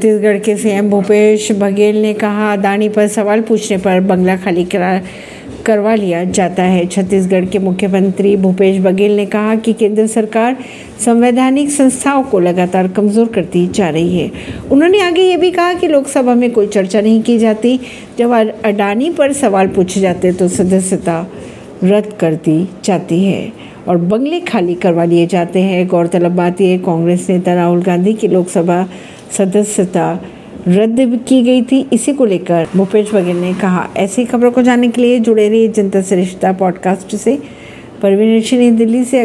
छत्तीसगढ़ के सीएम भूपेश बघेल ने कहा, अदानी पर सवाल पूछने पर बंगला खाली करा, करवा लिया जाता है। छत्तीसगढ़ के मुख्यमंत्री भूपेश बघेल ने कहा कि केंद्र सरकार संवैधानिक संस्थाओं को लगातार कमज़ोर करती जा रही है। उन्होंने आगे ये भी कहा कि लोकसभा में कोई चर्चा नहीं की जाती। जब अडानी पर सवाल पूछे जाते तो सदस्यता रद्द कर दी जाती है। और बंगले खाली करवा लिए जाते हैं। गौरतलब बात यह कांग्रेस नेता राहुल गांधी की लोकसभा सदस्यता रद्द की गई थी। इसी को लेकर भूपेश बघेल ने कहा, ऐसी खबरों को जानने के लिए जुड़े रहिए जनता श्रेष्ठता पॉडकास्ट से। परवीन ऋषि ने दिल्ली से।